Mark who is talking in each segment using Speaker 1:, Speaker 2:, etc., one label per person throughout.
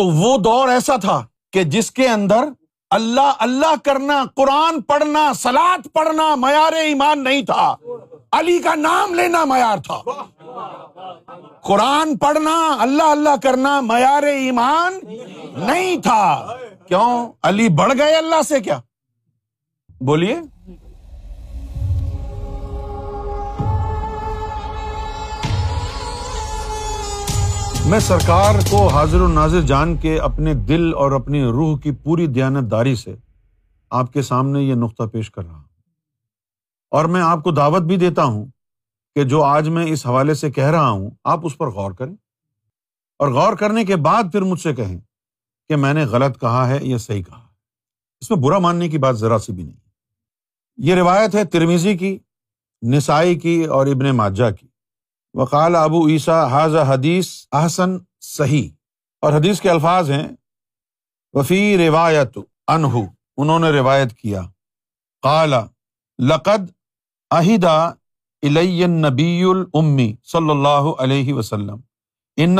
Speaker 1: تو وہ دور ایسا تھا کہ جس کے اندر اللہ اللہ کرنا، قرآن پڑھنا سلاد پڑھنا معیار ایمان نہیں تھا۔ علی کا نام لینا معیار تھا۔ قرآن پڑھنا، اللہ اللہ کرنا معیار ایمان نہیں تھا۔ کیوں؟ علی بڑھ گئے اللہ سے کیا؟ بولیے۔ میں سرکار کو حاضر و ناظر جان کے اپنے دل اور اپنی روح کی پوری دیانت داری سے آپ کے سامنے یہ نقطہ پیش کر رہا ہوں۔ اور میں آپ کو دعوت بھی دیتا ہوں کہ جو آج میں اس حوالے سے کہہ رہا ہوں، آپ اس پر غور کریں۔ اور غور کرنے کے بعد پھر مجھ سے کہیں کہ میں نے غلط کہا ہے یا صحیح کہا اس میں برا ماننے کی بات ذرا سی بھی نہیں۔ یہ روایت ہے ترمیزی کی، نسائی کی اور ابن ماجا کی۔ وقال ابو عیسیٰ حاض حدیث احسن صحیح. اور حدیث کے الفاظ ہیں، وفی روایت انہ انہوں نے روایت کیا۔ قال، لقد اہدا نبی المی صلی اللہ علیہ وسلم ان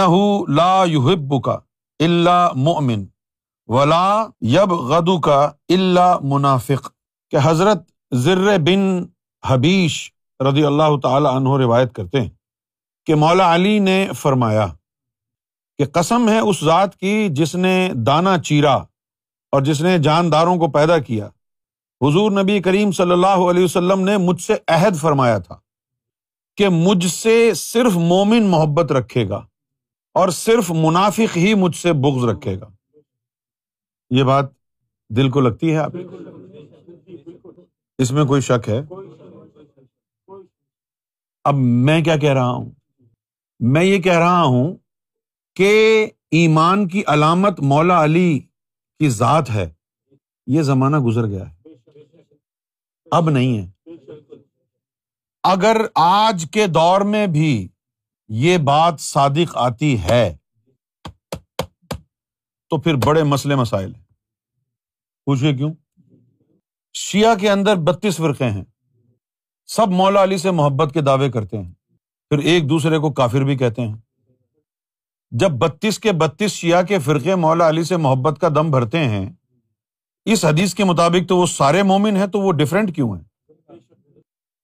Speaker 1: لا یحب کا اللہ مؤمن ولا یب غدو کا اللہ منافق. کہ حضرت ذر بن حبیش رضی اللہ تعالی عنہ روایت کرتے ہیں۔ کہ مولا علی نے فرمایا کہ قسم ہے اس ذات کی جس نے دانا چیرا اور جس نے جانداروں کو پیدا کیا۔ حضور نبی کریم صلی اللہ علیہ وسلم نے مجھ سے عہد فرمایا تھا کہ مجھ سے صرف مومن محبت رکھے گا اور صرف منافق ہی مجھ سے بغض رکھے گا۔ یہ بات دل کو لگتی ہے آپ؟ اس میں کوئی شک ہے؟ اب میں کیا کہہ رہا ہوں؟ میں یہ کہہ رہا ہوں کہ ایمان کی علامت مولا علی کی ذات ہے۔ یہ زمانہ گزر گیا ہے۔ اب نہیں ہے۔ اگر آج کے دور میں بھی یہ بات صادق آتی ہے، تو پھر بڑے مسئلے مسائل ہیں۔ پوچھیے کیوں؟ شیعہ کے اندر بتیس فرقے ہیں۔ سب مولا علی سے محبت کے دعوے کرتے ہیں۔ پھر ایک دوسرے کو کافر بھی کہتے ہیں۔ جب بتیس کے بتیس شیعہ کے فرقے مولا علی سے محبت کا دم بھرتے ہیں، اس حدیث کے مطابق تو وہ سارے مومن ہیں، تو وہ ڈفرینٹ کیوں ہیں؟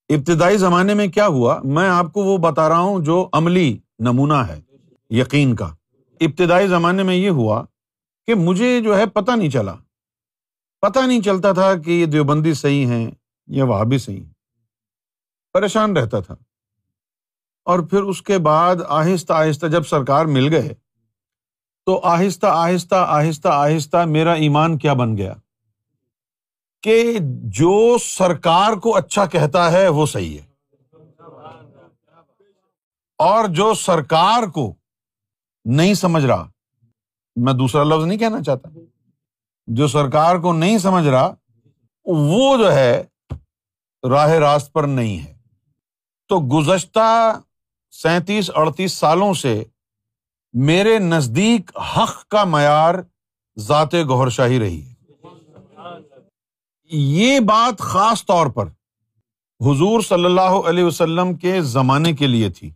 Speaker 1: ابتدائی زمانے میں کیا ہوا؟ میں آپ کو وہ بتا رہا ہوں جو عملی نمونہ ہے، یقین کا۔ ابتدائی زمانے میں یہ ہوا کہ مجھے جو ہے پتہ نہیں چلا۔ پتہ نہیں چلتا تھا کہ یہ دیوبندی صحیح ہیں یا وہ بھی صحیح پریشان رہتا تھا۔ اور پھر اس کے بعد آہستہ آہستہ جب سرکار مل گئے، تو آہستہ آہستہ آہستہ آہستہ میرا ایمان کیا بن گیا کہ جو سرکار کو اچھا کہتا ہے وہ صحیح ہے۔ اور جو سرکار کو نہیں سمجھ رہا، میں دوسرا لفظ نہیں کہنا چاہتا، جو سرکار کو نہیں سمجھ رہا، وہ جو ہے راہ راست پر نہیں ہے۔ تو گزشتہ سینتیس اڑتیس سالوں سے میرے نزدیک حق کا معیار ذات گہر شاہی رہی ہے۔ یہ بات خاص طور پر حضور صلی اللہ علیہ وسلم کے زمانے کے لیے تھی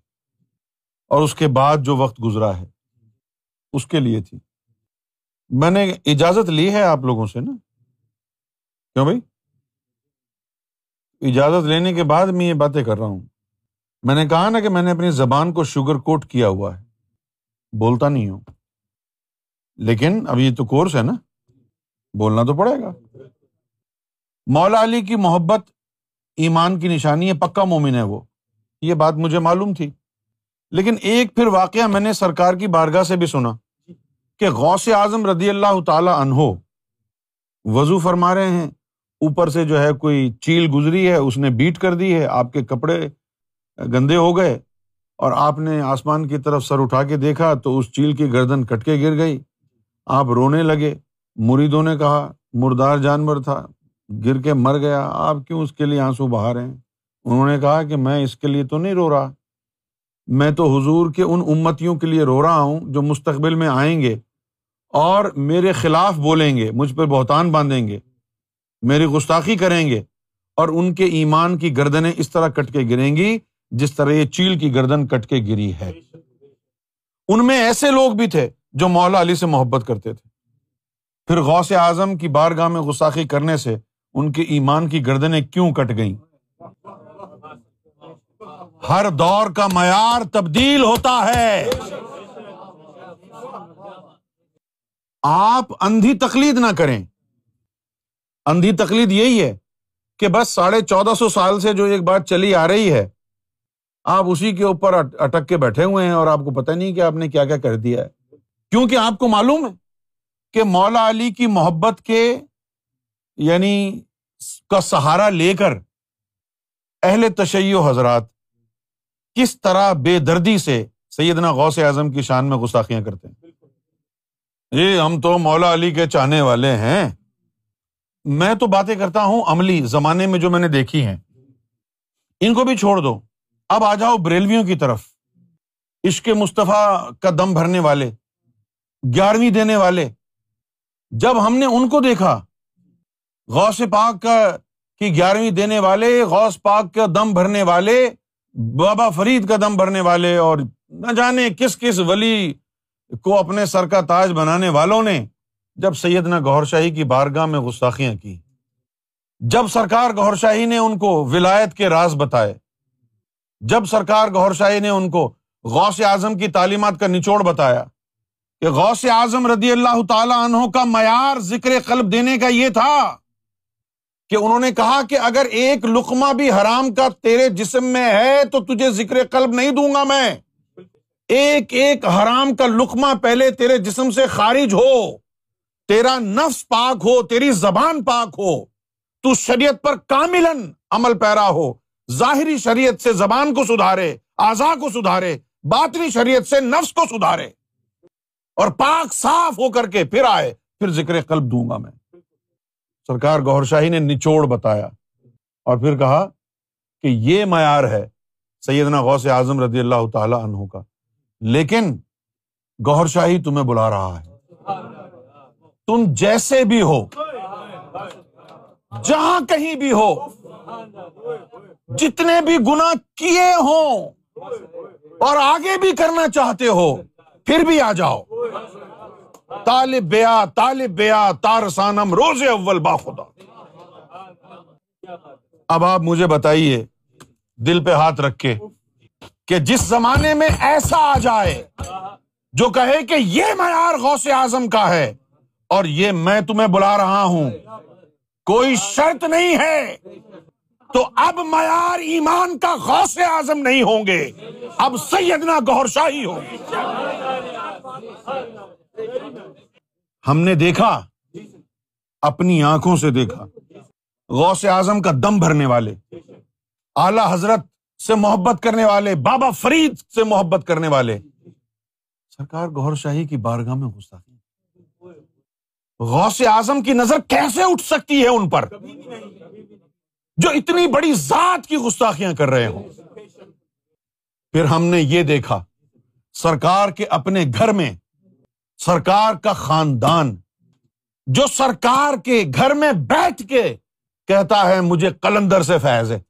Speaker 1: اور اس کے بعد جو وقت گزرا ہے، اس کے لیے تھی۔ میں نے اجازت لی ہے آپ لوگوں سے نا؟ کیوں بھائی؟ اجازت لینے کے بعد میں یہ باتیں کر رہا ہوں۔ میں نے کہا نا کہ میں نے اپنی زبان کو شوگر کوٹ کیا ہوا ہے۔ بولتا نہیں ہوں۔ لیکن اب یہ تو کورس ہے نا۔ بولنا تو پڑے گا۔ مولا علی کی محبت، ایمان کی نشانی ہے، پکا مومن ہے وہ۔ یہ بات مجھے معلوم تھی۔ لیکن ایک پھر واقعہ میں نے سرکار کی بارگاہ سے بھی سنا کہ غوث اعظم رضی اللہ تعالی انہو وضو فرما رہے ہیں۔ اوپر سے جو ہے کوئی چیل گزری ہے، اس نے بیٹ کر دی ہے، آپ کے کپڑے گندے ہو گئے اور آپ نے آسمان کی طرف سر اٹھا کے دیکھا تو اس چیل کی گردن کٹ کے گر گئی۔ آپ رونے لگے۔ مریدوں نے کہا، مردار جانور تھا، گر کے مر گیا۔ آپ کیوں اس کے لیے آنسو بہا رہے ہیں؟ انہوں نے کہا کہ میں اس کے لیے تو نہیں رو رہا۔ میں تو حضور کے ان امتیوں کے لیے رو رہا ہوں جو مستقبل میں آئیں گے اور میرے خلاف بولیں گے، مجھ پہ بہتان باندھیں گے، میری گستاخی کریں گے اور ان کے ایمان کی گردنیں اس طرح کٹ کے گریں گی جس طرح یہ چیل کی گردن کٹ کے گری ہے۔ ان میں ایسے لوگ بھی تھے جو مولا علی سے محبت کرتے تھے۔ پھر غوث اعظم کی بارگاہ میں غساخی کرنے سے ان کے ایمان کی گردنیں کیوں کٹ گئیں؟ ہر دور کا معیار تبدیل ہوتا ہے۔ آپ اندھی تقلید نہ کریں۔ اندھی تقلید یہی ہے کہ بس ساڑھے چودہ سو سال سے جو ایک بات چلی آ رہی ہے آپ اسی کے اوپر اٹک کے بیٹھے ہوئے ہیں اور آپ کو پتہ نہیں کہ آپ نے کیا کیا کر دیا ہے۔ کیونکہ آپ کو معلوم ہے کہ مولا علی کی محبت کے یعنی کا سہارا لے کر اہل تشیع حضرات کس طرح بے دردی سے سیدنا غوث اعظم کی شان میں گستاخیاں کرتے ہیں۔ جی ہم تو مولا علی کے چاہنے والے ہیں۔ میں تو باتیں کرتا ہوں عملی زمانے میں جو میں نے دیکھی ہیں۔ ان کو بھی چھوڑ دو۔ اب آ جاؤ بریلویوں کی طرف۔ عشق مصطفیٰ کا دم بھرنے والے، گیارہویں دینے والے۔ جب ہم نے ان کو دیکھا، غوث پاک کا کی گیارہویں دینے والے، غوث پاک کا دم بھرنے والے، بابا فرید کا دم بھرنے والے اور نہ جانے کس کس ولی کو اپنے سر کا تاج بنانے والوں نے جب سیدنا گور شاہی کی بارگاہ میں گستاخیاں کی۔ جب سرکار گور شاہی نے ان کو ولایت کے راز بتائے جب سرکار گور شاہی نے ان کو غوث اعظم کی تعلیمات کا نچوڑ بتایا کہ غوث اعظم رضی اللہ تعالی عنہ کا معیار ذکر قلب دینے کا یہ تھا کہ انہوں نے کہا کہ اگر ایک لقمہ بھی حرام کا تیرے جسم میں ہے تو تجھے ذکر قلب نہیں دوں گا میں۔ ایک ایک حرام کا لقمہ پہلے تیرے جسم سے خارج ہو، تیرا نفس پاک ہو، تیری زبان پاک ہو، تو شریعت پر کامل عمل پیرا ہو۔ ظاہری شریعت سے زبان کو سدھارے، آزا کو سدھارے، باطنی شریعت سے نفس کو سدھارے۔ اور پاک صاف ہو کر کے پھر آئے، پھر ذکر قلب دوں گا میں۔ سرکار گور شاہی نے نچوڑ بتایا اور پھر کہا کہ یہ معیار ہے سیدنا غوث اعظم رضی اللہ تعالی عنہ کا۔ لیکن گور شاہی تمہیں بلا رہا ہے۔ تم جیسے بھی ہو، جہاں کہیں بھی ہو جتنے بھی گنا کیے ہوں اور آگے بھی کرنا چاہتے ہو، پھر بھی آ جاؤ۔ طالب بیا طالب بیا تارسانم روز اول باخدا اب آپ مجھے بتائیے، دل پہ ہاتھ رکھ کے، کہ جس زمانے میں ایسا آ جائے، جو کہے کہ یہ معیار غوث اعظم کا ہے، اور یہ میں تمہیں بلا رہا ہوں، کوئی شرط نہیں ہے۔ تو اب معیار ایمان کا غوث اعظم نہیں ہوں گے۔ اب سیدنا گور شاہی ہوں ہم نے دیکھا۔ اپنی آنکھوں سے دیکھا۔ غوث اعظم کا دم بھرنے والے۔ اعلی حضرت سے محبت کرنے والے، بابا فرید سے محبت کرنے والے۔ سرکار گور شاہی کی بارگاہ میں گھستا غوث اعظم کی نظر کیسے اٹھ سکتی ہے ان پر؟ جو اتنی بڑی ذات کی گستاخیاں کر رہے ہوں۔ پھر ہم نے یہ دیکھا، سرکار کے اپنے گھر میں سرکار کا خاندان، جو سرکار کے گھر میں بیٹھ کے کہتا ہے، مجھے کلندر سے فیض ہے۔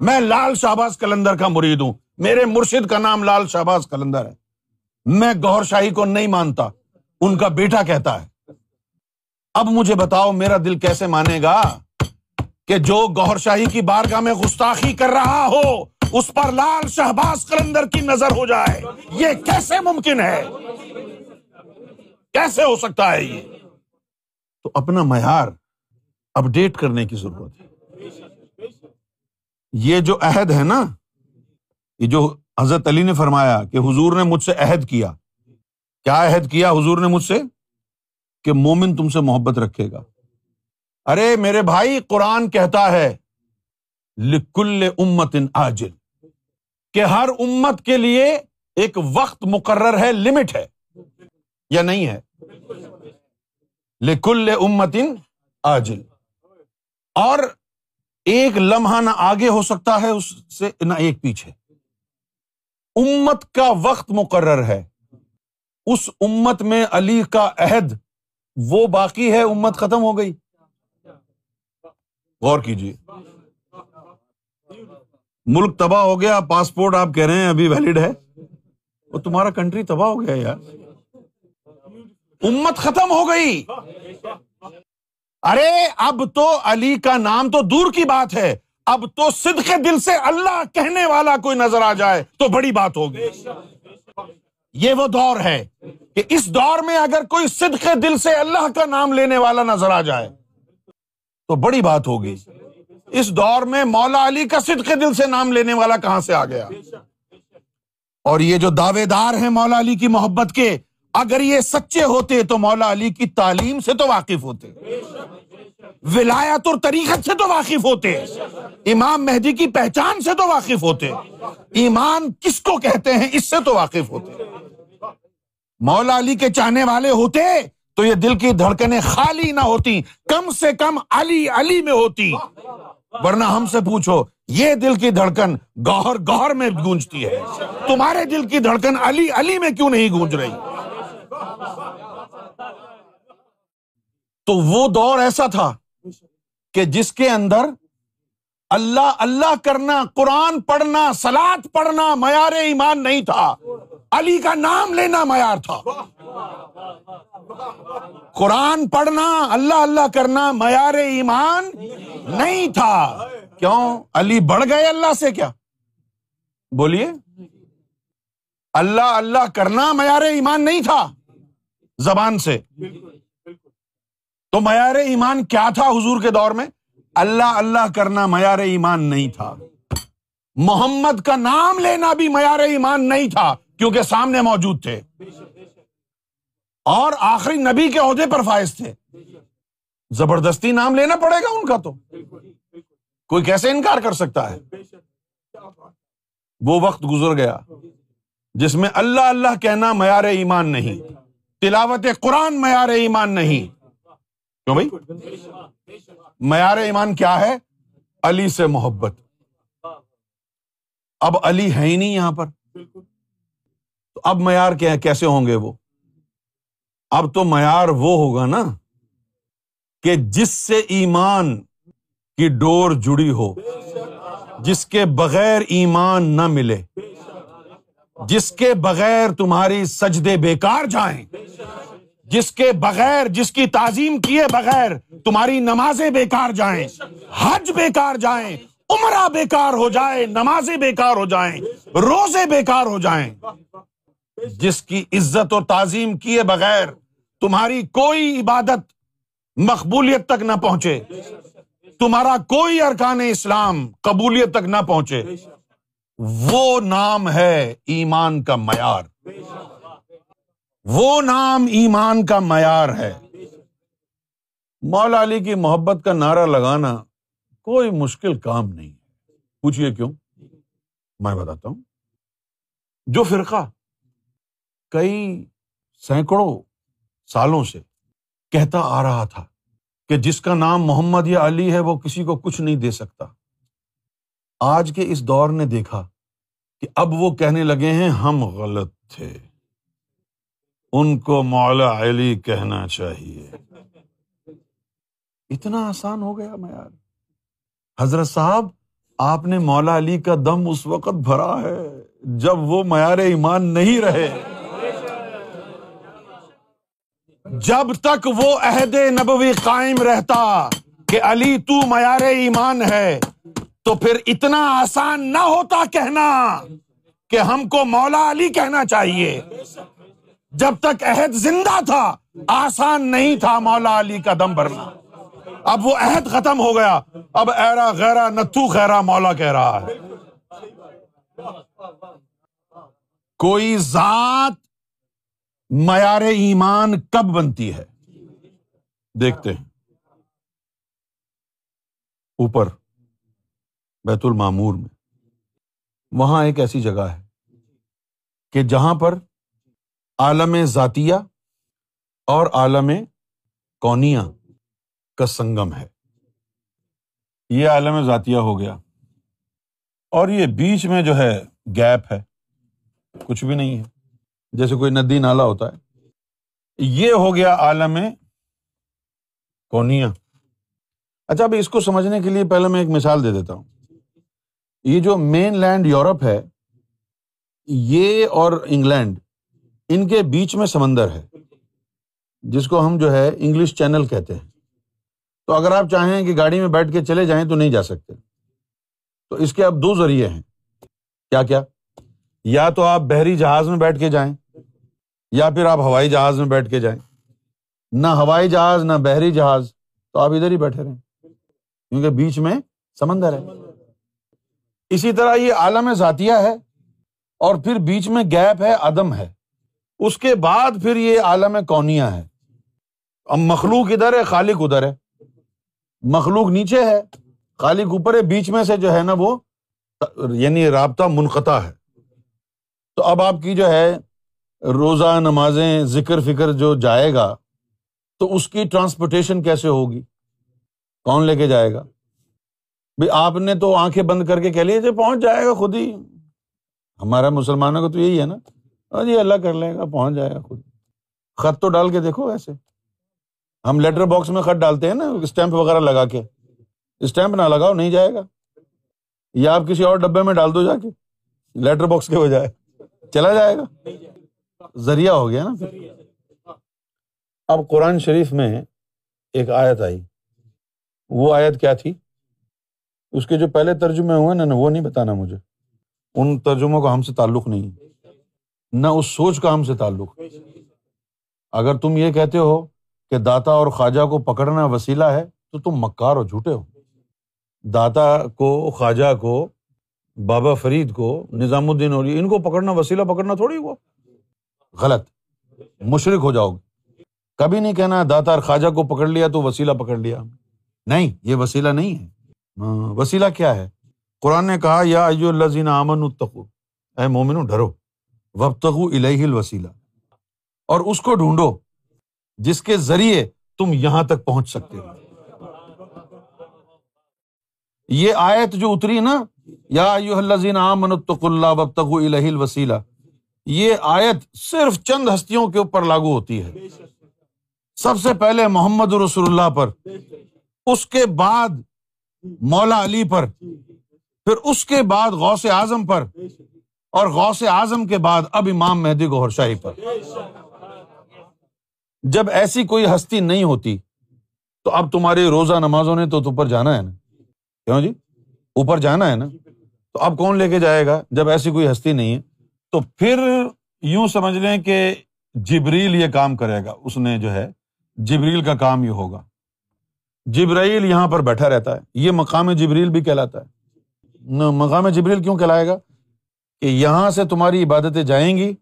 Speaker 1: میں لال شہباز کلندر کا مرید ہوں۔ میرے مرشد کا نام لال شہباز کلندر ہے۔ میں گور شاہی کو نہیں مانتا۔ ان کا بیٹا کہتا ہے۔ اب مجھے بتاؤ، میرا دل کیسے مانے گا؟ کہ جو گور شاہی کی بارگاہ میں گستاخی کر رہا ہو، اس پر لال شہباز کلندر کی نظر ہو جائے۔ یہ کیسے ممکن ہے؟ کیسے ہو سکتا ہے یہ؟ تو اپنا معیار اپڈیٹ کرنے کی ضرورت ہے۔ یہ جو عہد ہے نا، یہ جو حضرت علی نے فرمایا کہ حضور نے مجھ سے عہد کیا۔ کیا عہد کیا حضور نے مجھ سے؟ کہ مومن تم سے محبت رکھے گا۔ ارے میرے بھائی، قرآن کہتا ہے، لکل امت آجل کہ ہر امت کے لیے ایک وقت مقرر ہے، لمٹ ہے، یا نہیں ہے؟ لکل امت آجل اور ایک لمحہ نہ آگے ہو سکتا ہے، اس سے نہ ایک پیچھے۔ امت کا وقت مقرر ہے۔ اس امت میں علی کا عہد، وہ باقی ہے، امت ختم ہو گئی۔ غور کیجیے ملک تباہ ہو گیا، پاسپورٹ آپ کہہ رہے ہیں، ابھی ویلڈ ہے۔ وہ تمہارا کنٹری تباہ ہو گیا یار۔ امت ختم ہو گئی۔ ارے، اب تو علی کا نام تو دور کی بات ہے۔ اب تو صدق دل سے اللہ کہنے والا کوئی نظر آ جائے تو بڑی بات ہوگی۔ یہ وہ دور ہے کہ اس دور میں اگر کوئی صدق دل سے اللہ کا نام لینے والا نظر آ جائے تو بڑی بات ہوگی اس دور میں مولا علی کا صدق دل سے نام لینے والا کہاں سے آ گیا؟ اور یہ جو دعوے دار ہیں مولا علی کی محبت کے، اگر یہ سچے ہوتے تو مولا علی کی تعلیم سے تو واقف ہوتے۔ ولایت اور طریقت سے تو واقف ہوتے۔ امام مہدی کی پہچان سے تو واقف ہوتے۔ ایمان کس کو کہتے ہیں، اس سے تو واقف ہوتے۔ مولا علی کے چاہنے والے ہوتے تو یہ دل کی دھڑکنیں خالی نہ ہوتی کم سے کم علی علی میں ہوتی ورنہ ہم سے پوچھو، یہ دل کی دھڑکن گوہر گوہر میں گونجتی ہے۔ تمہارے دل کی دھڑکن علی علی میں کیوں نہیں گونج رہی؟ تو وہ دور ایسا تھا کہ جس کے اندر اللہ اللہ کرنا، قرآن پڑھنا سلاد پڑھنا معیار ایمان نہیں تھا۔ علی کا نام لینا معیار تھا۔ قرآن پڑھنا، اللہ اللہ کرنا معیار ایمان نہیں تھا۔ کیوں؟ علی بڑھ گئے اللہ سے کیا؟ بولیے۔ اللہ اللہ کرنا معیار ایمان نہیں تھا زبان سے۔ تو معیار ایمان کیا تھا حضور کے دور میں؟ اللہ اللہ کرنا معیار ایمان نہیں تھا۔ محمد کا نام لینا بھی معیار ایمان نہیں تھا۔ کیونکہ سامنے موجود تھے۔ اور آخری نبی کے عہدے پر فائز تھے۔ زبردستی نام لینا پڑے گا ان کا تو۔ کوئی کیسے انکار کر سکتا ہے؟ وہ وقت گزر گیا جس میں اللہ اللہ کہنا معیار ایمان نہیں، تلاوت قرآن معیار ایمان نہیں۔ کیوں بھائی؟ معیار ایمان کیا ہے؟ علی سے محبت۔ اب علی ہے ہی نہیں یہاں پر۔ تو اب معیار کیا کیسے ہوں گے وہ؟ اب تو معیار وہ ہوگا نا کہ جس سے ایمان کی ڈور جڑی ہو، جس کے بغیر ایمان نہ ملے، جس کے بغیر تمہاری سجدے بیکار جائیں، جس کے بغیر، جس کی تعظیم کیے بغیر تمہاری نمازیں بیکار جائیں، حج بیکار جائیں، عمرہ بیکار ہو جائے، نمازیں بیکار ہو جائیں، روزے بیکار ہو جائیں۔ جس کی عزت اور تعظیم کیے بغیر تمہاری کوئی عبادت مقبولیت تک نہ پہنچے۔ تمہارا کوئی ارکان اسلام قبولیت تک نہ پہنچے۔ وہ نام ہے ایمان کا معیار۔ وہ نام ایمان کا معیار ہے۔ مولا علی کی محبت کا نعرہ لگانا کوئی مشکل کام نہیں۔ پوچھئے کیوں؟ میں بتاتا ہوں۔ جو فرقہ کئی سینکڑوں سالوں سے کہتا آ رہا تھا کہ جس کا نام محمد یا علی ہے وہ کسی کو کچھ نہیں دے سکتا۔ آج کے اس دور نے دیکھا کہ اب وہ کہنے لگے ہیں، ہم غلط تھے۔ ان کو مولا علی کہنا چاہیے۔ اتنا آسان ہو گیا میں یار حضرت صاحب، آپ نے مولا علی کا دم اس وقت بھرا ہے جب وہ معیار ایمان نہیں رہے۔ جب تک وہ عہد نبوی قائم رہتا کہ علی تو معیار ایمان ہے، تو پھر اتنا آسان نہ ہوتا کہنا کہ ہم کو مولا علی کہنا چاہیے۔ جب تک عہد زندہ تھا، آسان نہیں تھا مولا علی کا دم بھرنا۔ اب وہ عہد ختم ہو گیا۔ اب ایرا غیرا نتو خیرا مولا کہہ رہا ہے۔ کوئی ذات معیار ایمان کب بنتی ہے؟ دیکھتے ہیں۔ اوپر، بیت المامور میں۔ وہاں ایک ایسی جگہ ہے کہ جہاں پر عالم ذاتیہ اور عالم کونیا کا سنگم ہے۔ یہ عالم ذاتیہ ہو گیا۔ اور یہ بیچ میں جو ہے گیپ ہے، کچھ بھی نہیں ہے۔ جیسے کوئی ندی نالا ہوتا ہے۔ یہ ہو گیا عالم کونیا۔ اچھا اب اس کو سمجھنے کے لیے پہلے میں ایک مثال دے دیتا ہوں۔ یہ جو مین لینڈ یورپ ہے، یہ اور انگلینڈ، ان کے بیچ میں سمندر ہے، جس کو ہم جو ہے انگلش چینل کہتے ہیں۔ تو اگر آپ چاہیں کہ گاڑی میں بیٹھ کے چلے جائیں تو نہیں جا سکتے۔ تو اس کے اب دو ذریعے ہیں۔ کیا کیا؟ یا تو آپ بحری جہاز میں بیٹھ کے جائیں یا پھر آپ ہوائی جہاز میں بیٹھ کے جائیں۔ نہ ہوائی جہاز، نہ بحری جہاز، تو آپ ادھر ہی بیٹھے رہیں۔ کیونکہ بیچ میں سمندر ہے۔ اسی طرح یہ عالم ذاتیہ ہے اور پھر بیچ میں گیپ ہے، عدم ہے۔ اس کے بعد پھر یہ عالم کونیا ہے۔ اب مخلوق ادھر ہے، خالق ادھر ہے۔ مخلوق نیچے ہے، خالق اوپر ہے، بیچ میں سے جو ہے نا وہ یعنی رابطہ منقطع ہے۔ تو اب آپ کی جو ہے روزہ، نمازیں، ذکر، فکر جو جائے گا، تو اس کی ٹرانسپورٹیشن کیسے ہوگی؟ کون لے کے جائے گا؟ بھائی آپ نے تو آنکھیں بند کر کے کہہ لیے جو جی پہنچ جائے گا خود ہی۔ ہمارا مسلمانوں کا تو یہی ہے نا۔ ہاں جی اللہ کر لے گا، پہنچ جائے گا خود۔ خط تو ڈال کے دیکھو ایسے ہم لیٹر باکس میں خط ڈالتے ہیں نا، اسٹیمپ وغیرہ لگا کے۔ اسٹیمپ نہ لگاؤ، نہیں جائے گا۔ یا آپ کسی اور ڈبے میں ڈال دو جا کے۔ لیٹر باکس کے بجائے۔ چلا جائے گا۔ ذریعہ ہو گیا نا اب قرآن شریف میں ایک آیت آئی۔ وہ آیت کیا تھی؟ اس کے جو پہلے ترجمے ہوئے نا وہ نہیں بتانا مجھے۔ ان ترجموں کا ہم سے تعلق نہیں۔ نہ اس سوچ کا ہم سے تعلق۔ اگر تم یہ کہتے ہو کہ داتا اور خواجہ کو پکڑنا وسیلہ ہے تو تم مکار ہو جھوٹے ہو۔ داتا کو خواجہ کو بابا فرید کو نظام الدین اور ان کو پکڑنا وسیلہ پکڑنا تھوڑی ہوا۔ غلط۔ مشرق ہو جاؤ۔ گے کبھی نہیں کہنا داتا اور خواجہ کو پکڑ لیا تو وسیلہ پکڑ لیا۔ نہیں، یہ وسیلہ نہیں ہے۔ ہاں، وسیلہ کیا ہے؟ قرآن نے کہا، یا ایو الزین امن التقو اے مومن ڈرو۔ وبتغو الہ الوسیلہ۔ اور اس کو ڈھونڈو، جس کے ذریعے تم یہاں تک پہنچ سکتے ہو۔ یہ آیت جو اتری نا، یا ایو الزین امن التق اللہ وبتغو الہ الوسیلہ۔ یہ آیت صرف چند ہستیوں کے اوپر لاگو ہوتی ہے۔ سب سے پہلے محمد رسول اللہ پر، اس کے بعد مولا علی پر، پھر اس کے بعد غوث اعظم پر اور غوث اعظم کے بعد اب امام مہدی گوہر شاہی پر۔ جب ایسی کوئی ہستی نہیں ہوتی، تو اب تمہاری روزہ نمازوں نے تو اوپر جانا ہے نا۔ کیوں جی؟ اوپر جانا ہے نا۔ تو اب کون لے کے جائے گا جب ایسی کوئی ہستی نہیں ہے؟ تو پھر یوں سمجھ لیں کہ جبریل یہ کام کرے گا۔ اس نے جو ہے، جبریل کا کام یہ ہوگا۔ جبرائیل یہاں پر بیٹھا رہتا ہے۔ یہ مقام جبریل بھی کہلاتا ہے۔ مقام جبریل کیوں کہلائے گا؟ کہ یہاں سے تمہاری عبادتیں جائیں گی،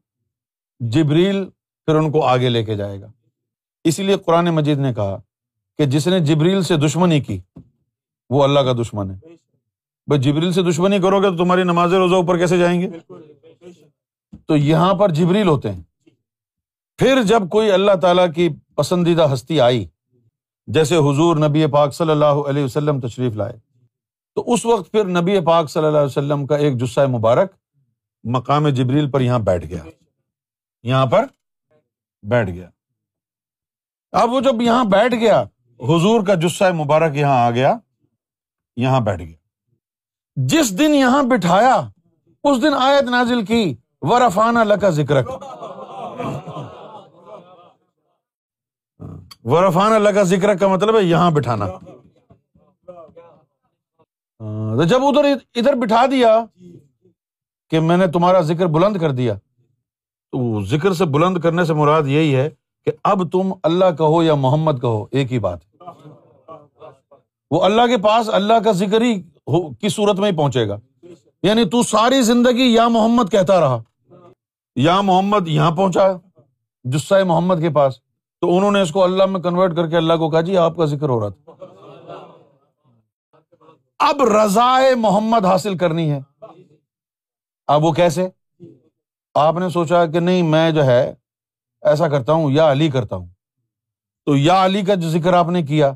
Speaker 1: جبریل پھر ان کو آگے لے کے جائے گا۔ اسی لیے قرآن مجید نے کہا کہ جس نے جبریل سے دشمنی کی، وہ اللہ کا دشمن ہے۔ بھائی، جبریل سے دشمنی کرو گے تو تمہاری نماز روزہ اوپر کیسے جائیں گے تو یہاں پر جبریل ہوتے ہیں۔ پھر جب کوئی اللہ تعالی کی پسندیدہ ہستی آئی، جیسے حضور نبی پاک صلی اللہ علیہ وسلم تشریف لائے، تو اس وقت پھر نبی پاک صلی اللہ علیہ وسلم کا ایک جسہ مبارک مقام جبریل پر یہاں بیٹھ گیا۔ یہاں پر بیٹھ گیا۔ اب وہ جب یہاں بیٹھ گیا، حضور کا جسہ مبارک یہاں آ گیا، یہاں بیٹھ گیا۔ جس دن یہاں بٹھایا، اس دن آیت نازل کی۔ ورفانہ لکا ذکر ورفان اللہ کا ذکر کا مطلب ہے یہاں بٹھانا. ہاں، جب ادھر ادھر بٹھا دیا کہ میں نے تمہارا ذکر بلند کر دیا، تو ذکر سے بلند کرنے سے مراد یہی ہے کہ اب تم اللہ کہو یا محمد کہو، ایک ہی بات. وہ اللہ کے پاس اللہ کا ذکر ہی کی صورت میں ہی پہنچے گا؟ یعنی تو ساری زندگی یا محمد کہتا رہا۔ یا محمد یہاں پہنچا جسا محمد کے پاس تو انہوں نے اس کو اللہ میں کنورٹ کر کے اللہ کو کہا جی آپ کا ذکر ہو رہا تھا۔ اب رضا محمد حاصل کرنی ہے۔ اب وہ کیسے؟ آپ نے سوچا کہ نہیں، میں جو ہے ایسا کرتا ہوں، یا علی کرتا ہوں۔ تو یا علی کا جو ذکر آپ نے کیا،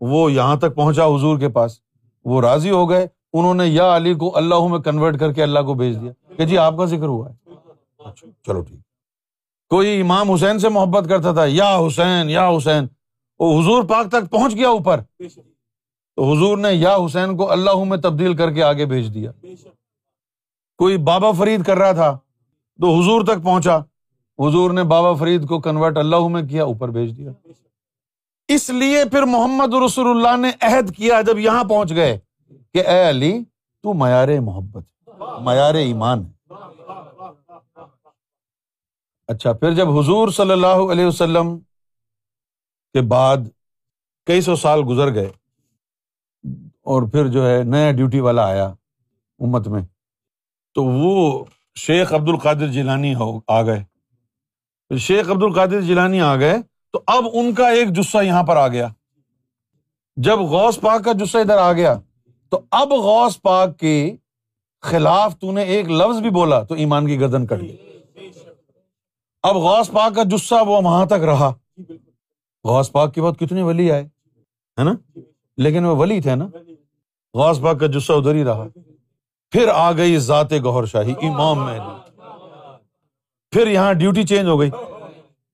Speaker 1: وہ یہاں تک پہنچا حضور کے پاس۔ وہ راضی ہو گئے، انہوں نے یا علی کو اللہ میں کنورٹ کر کے اللہ کو بھیج دیا کہ جی آپ کا ذکر ہوا ہے۔ اچھا، چلو ٹھیک۔ کوئی امام حسین سے محبت کرتا تھا، یا حسین یا حسین۔ وہ حضور پاک تک پہنچ گیا اوپر۔ تو حضور نے یا حسین کو اللہ میں تبدیل کر کے آگے بھیج دیا۔ کوئی بابا فرید کر رہا تھا تو حضور تک پہنچا۔ حضور نے بابا فرید کو کنورٹ اللہ میں کیا، اوپر بھیج دیا۔ اس لیے پھر محمد رسول اللہ نے عہد کیا جب یہاں پہنچ گئے کہ اے علی، تو معیار محبت، معیار ایمان ہے۔ اچھا پھر جب حضور صلی اللہ علیہ وسلم کے بعد کئی سو سال گزر گئے اور پھر جو ہے نیا ڈیوٹی والا آیا امت میں، تو وہ شیخ عبد القادر جیلانی آ گئے۔ شیخ عبد القادر جیلانی آ گئے، تو اب ان کا ایک جسہ یہاں پر آ گیا۔ جب غوث پاک کا جسہ ادھر آ گیا، تو اب غوث پاک کے خلاف تو نے ایک لفظ بھی بولا، تو ایمان کی گردن کٹ گئی۔ اب غوث پاک کا جسہ وہ وہاں تک رہا۔ غوث پاک کے بعد کتنے ولی آئے، ہے نا؟ لیکن وہ ولی تھے نا۔ غوث پاک کا جسہ ادھر ہی رہا۔ پھر آ گئی ذات گہر شاہی، امام میں۔ پھر یہاں ڈیوٹی چینج ہو گئی۔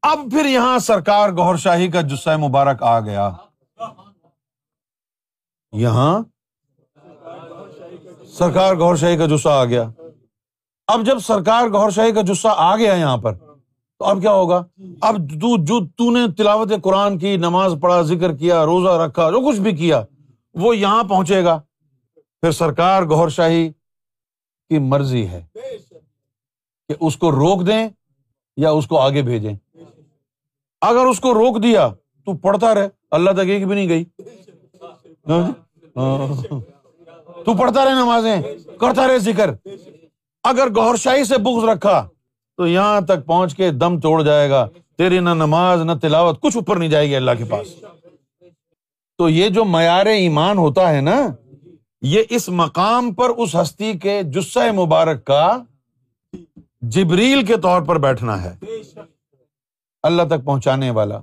Speaker 1: اب پھر یہاں سرکار گہر شاہی کا جسہ مبارک آ گیا۔ یہاں سرکار گور شاہی کا جسہ آ گیا۔ اب جب سرکار گور شاہی کا جسہ آ گیا یہاں پر تو اب کیا ہوگا؟ اب تو جو تو نے تلاوت قرآن کی، نماز پڑھا، ذکر کیا، روزہ رکھا، جو کچھ بھی کیا، وہ یہاں پہنچے گا۔ پھر سرکار گور شاہی کی مرضی ہے کہ اس کو روک دیں یا اس کو آگے بھیجیں۔ اگر اس کو روک دیا تو پڑھتا رہے۔ اللہ تک ایک بھی نہیں گئی۔ ہاں جی؟ ہاں۔ تو پڑھتا رہے نمازیں، کرتا رہے ذکر۔ اگر گور شاہی سے بغض رکھا تو یہاں تک پہنچ کے دم توڑ جائے گا۔ تیری نہ نماز، نہ تلاوت، کچھ اوپر نہیں جائے گی اللہ کے پاس۔ تو یہ جو معیار ایمان ہوتا ہے نا، یہ اس مقام پر، اس ہستی کے جسہ مبارک کا جبریل کے طور پر بیٹھنا ہے۔ اللہ تک پہنچانے والا۔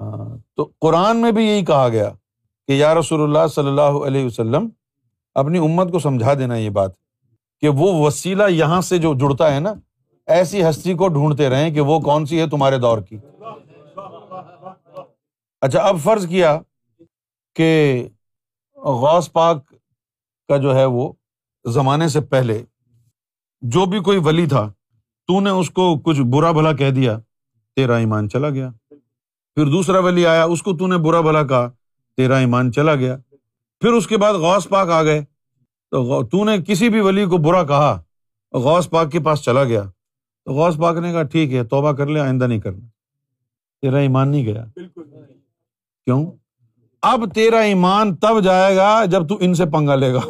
Speaker 1: ہاں تو قرآن میں بھی یہی کہا گیا کہ یا رسول اللہ صلی اللہ علیہ وسلم، اپنی امت کو سمجھا دینا یہ بات کہ وہ وسیلہ یہاں سے جو جڑتا ہے نا ایسی ہستی کو ڈھونڈتے رہیں کہ وہ کون سی ہے تمہارے دور کی۔ اچھا اب فرض کیا کہ غوث پاک کا جو ہے وہ زمانے سے پہلے جو بھی کوئی ولی تھا، تو نے اس کو کچھ برا بھلا کہہ دیا، تیرا ایمان چلا گیا۔ پھر دوسرا ولی آیا، اس کو تو نے برا بھلا کہا، تیرا ایمان چلا گیا۔ پھر اس کے بعد غوث پاک آ گئے۔ تو تو نے کسی بھی ولی کو برا کہا، غوث پاک کے پاس چلا گیا۔ تو غوث پاک نے کہا ٹھیک ہے توبہ کر لیا آئندہ نہیں کرنا۔ تیرا ایمان نہیں گیا۔ کیوں؟ اب تیرا ایمان تب جائے گا جب تو ان سے پنگا لے گا۔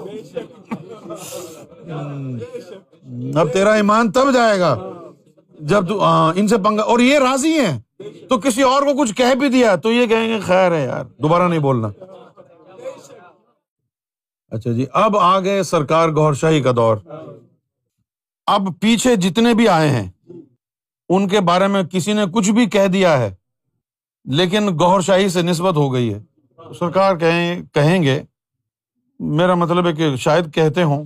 Speaker 1: اب تیرا ایمان تب جائے گا جب تو ان سے پنگا۔ اور یہ راضی ہیں۔ تو کسی اور کو کچھ کہہ بھی دیا تو یہ کہیں گے خیر ہے یار دوبارہ نہیں بولنا۔ اچھا جی اب آ گئے سرکار گور شاہی کا دور۔ اب پیچھے جتنے بھی آئے ہیں، ان کے بارے میں کسی نے کچھ بھی کہہ دیا ہے، لیکن گور شاہی سے نسبت ہو گئی ہے۔ سرکار کہیں کہیں گے، میرا مطلب ہے کہ شاید کہتے ہوں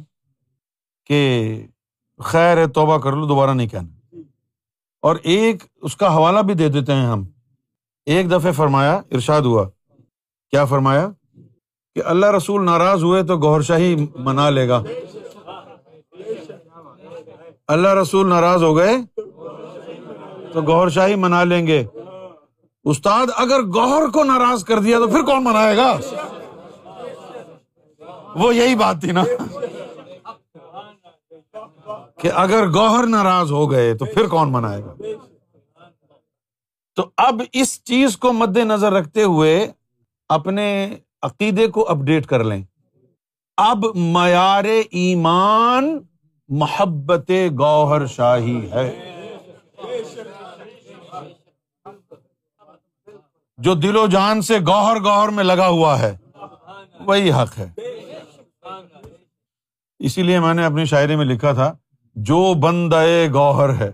Speaker 1: کہ خیر ہے، توبہ کر لو، دوبارہ نہیں کہنا۔ اور ایک اس کا حوالہ بھی دے دیتے ہیں ہم۔ ایک دفعہ فرمایا، ارشاد ہوا۔ کیا فرمایا؟ کہ اللہ رسول ناراض ہوئے تو گور شاہی منا لے گا۔ اللہ رسول ناراض ہو گئے تو گور شاہی منا لیں گے۔ استاد، اگر گوہر کو ناراض کر دیا تو پھر کون منائے گا؟ وہ یہی بات تھی نا۔ کہ اگر گوہر ناراض ہو گئے تو پھر کون منائے گا؟ تو اب اس چیز کو مد نظر رکھتے ہوئے اپنے عقیدے کو اپڈیٹ کر لیں۔ اب معیار ایمان محبت گوہر شاہی ہے۔ جو دل و جان سے گوہر گوہر میں لگا ہوا ہے، وہی حق ہے۔ اسی لیے میں نے اپنی شاعری میں لکھا تھا، جو بندے گوہر ہے،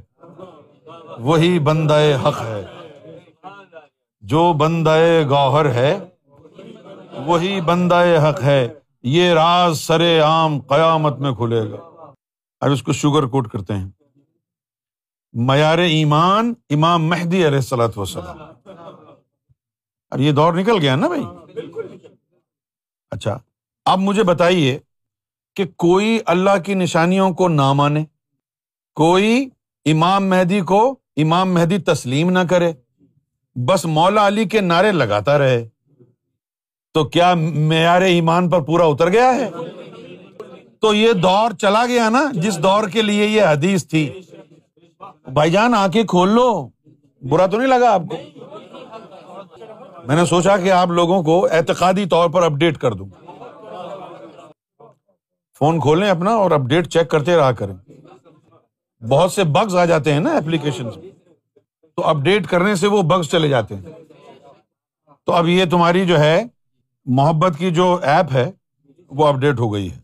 Speaker 1: وہی بندے حق ہے۔ جو بندے گوہر ہے، وہی بندہ حق ہے۔ یہ راز سر عام قیامت میں کھلے گا۔ اب اس کو شوگر کوٹ کرتے ہیں۔ معیار ایمان امام مہدی علیہ السلط وسلم اب یہ دور نکل گیا نا بھائی؟ اچھا اب مجھے بتائیے کہ کوئی اللہ کی نشانیوں کو نہ مانے، کوئی امام مہدی کو امام مہدی تسلیم نہ کرے، بس مولا علی کے نعرے لگاتا رہے، تو کیا معیار ایمان پر پورا اتر گیا ہے؟ تو یہ دور چلا گیا نا، جس دور کے لیے یہ حدیث تھی۔ بھائی جان آ کے کھول لو۔ برا تو نہیں لگا آپ کو؟ میں نے سوچا کہ آپ لوگوں کو اعتقادی طور پر اپڈیٹ کر دوں۔ فون کھولیں اپنا اور اپڈیٹ چیک کرتے رہا کریں۔ بہت سے بگز آ جاتے ہیں نا اپلیکیشن تو اپڈیٹ کرنے سے وہ بگز چلے جاتے ہیں۔ تو اب یہ تمہاری جو ہے، محبت کی جو ایپ ہے، وہ اپڈیٹ ہو گئی ہے۔